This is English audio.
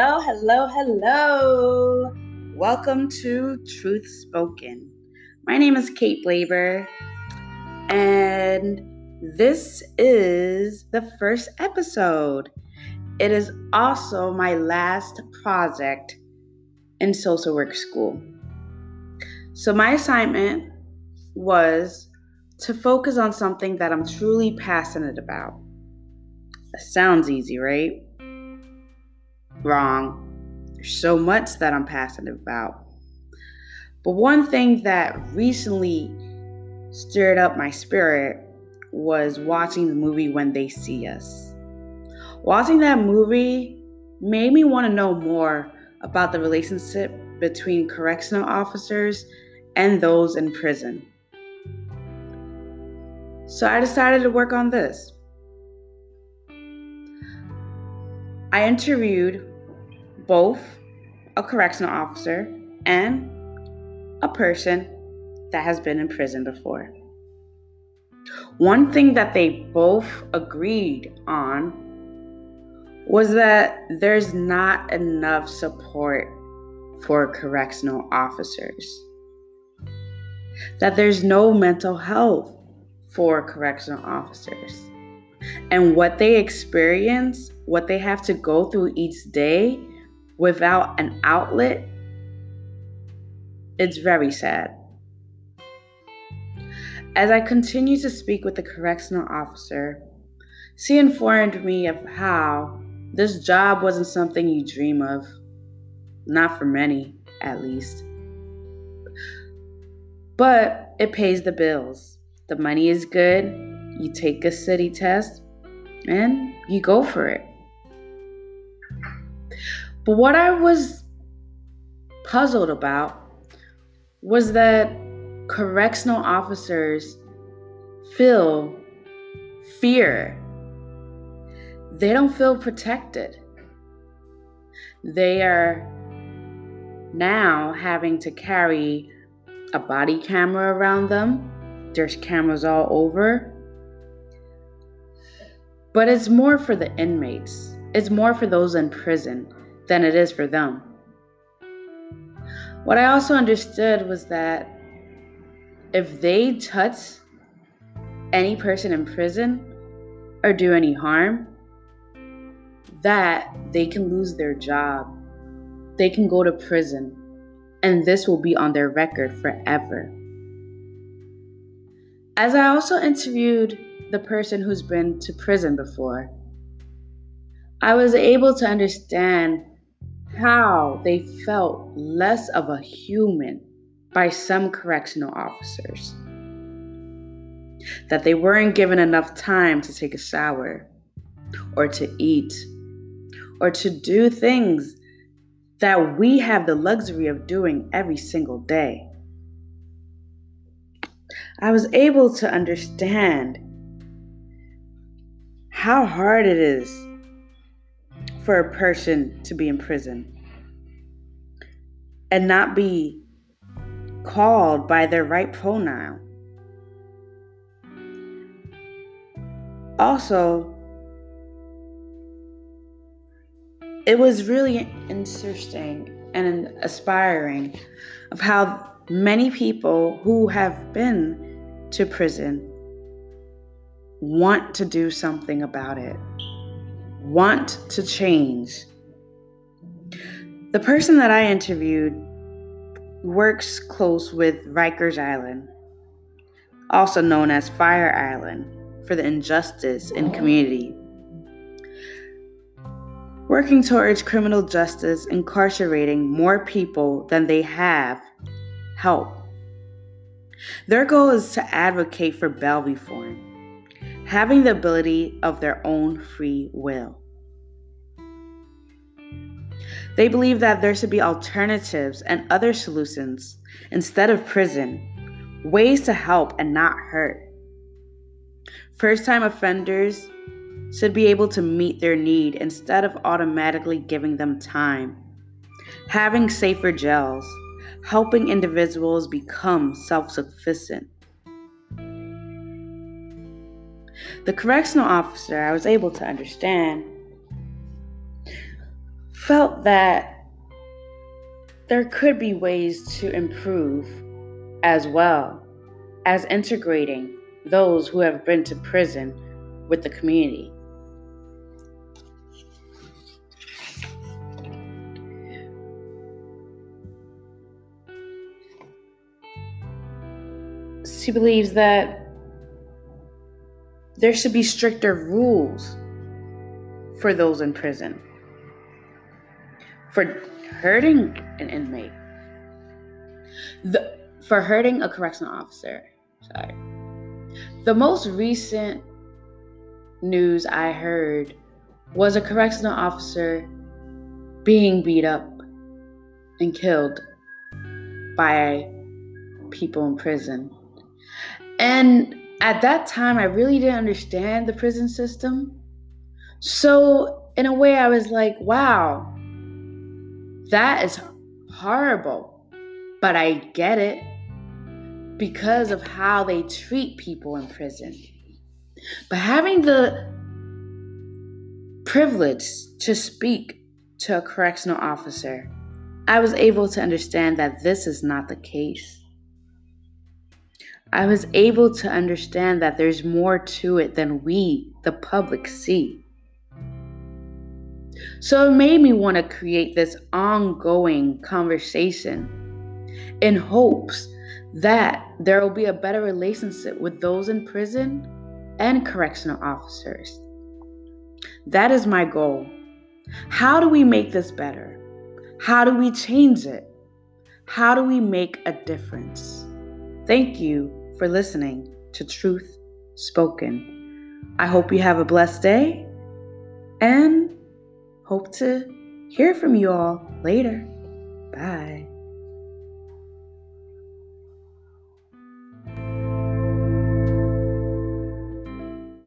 Hello, hello, hello. Welcome to Truth Spoken. My name is Kate Blaber, and this is the first episode. It is also my last project in social work school. So, my assignment was to focus on something that I'm truly passionate about. That sounds easy, right? Wrong. There's so much that I'm passionate about. But one thing that recently stirred up my spirit was watching the movie When They See Us. Watching that movie made me want to know more about the relationship between correctional officers and those in prison. So I decided to work on this. I interviewed both a correctional officer and a person that has been in prison before. One thing that they both agreed on was that there's not enough support for correctional officers, that there's no mental health for correctional officers. And what they experience, what they have to go through each day without an outlet, it's very sad. As I continue to speak with the correctional officer, she informed me of how this job wasn't something you dream of, not for many, at least. But it pays the bills. The money is good, you take a city test, and you go for it. But what I was puzzled about was that correctional officers feel fear. They don't feel protected. They are now having to carry a body camera around them. There's cameras all over. But it's more for the inmates, it's more for those in prison than it is for them. What I also understood was that if they touch any person in prison or do any harm, that they can lose their job. They can go to prison, and this will be on their record forever. As I also interviewed the person who's been to prison before, I was able to understand how they felt less of a human by some correctional officers. That they weren't given enough time to take a shower, or to eat, or to do things that we have the luxury of doing every single day. I was able to understand how hard it is for a person to be in prison and not be called by their right pronoun. Also, it was really interesting and aspiring of how many people who have been to prison want to do something about it want to change. The person that I interviewed works close with Rikers Island, also known as Fire Island, for the injustice in community. Working towards criminal justice, incarcerating more people than they have help. Their goal is to advocate for bail reform having the ability of their own free will. They believe that there should be alternatives and other solutions instead of prison, ways to help and not hurt. First time offenders should be able to meet their need instead of automatically giving them time. Having safer jails, helping individuals become self sufficient. The correctional officer, I was able to understand felt that there could be ways to improve as well as integrating those who have been to prison with the community. She believes that there should be stricter rules for those in prison for hurting an inmate, the, for hurting a correctional officer. Sorry. The most recent news I heard was a correctional officer being beat up and killed by people in prison. And at that time, I really didn't understand the prison system. So, in a way, I was like, wow, that is horrible. But I get it because of how they treat people in prison. But having the privilege to speak to a correctional officer, I was able to understand that this is not the case. I was able to understand that there's more to it than we, the public, see. So it made me want to create this ongoing conversation in hopes that there will be a better relationship with those in prison and correctional officers. That is my goal. How do we make this better? How do we change it? How do we make a difference? Thank you for listening to Truth Spoken. I hope you have a blessed day and hope to hear from you all later. Bye.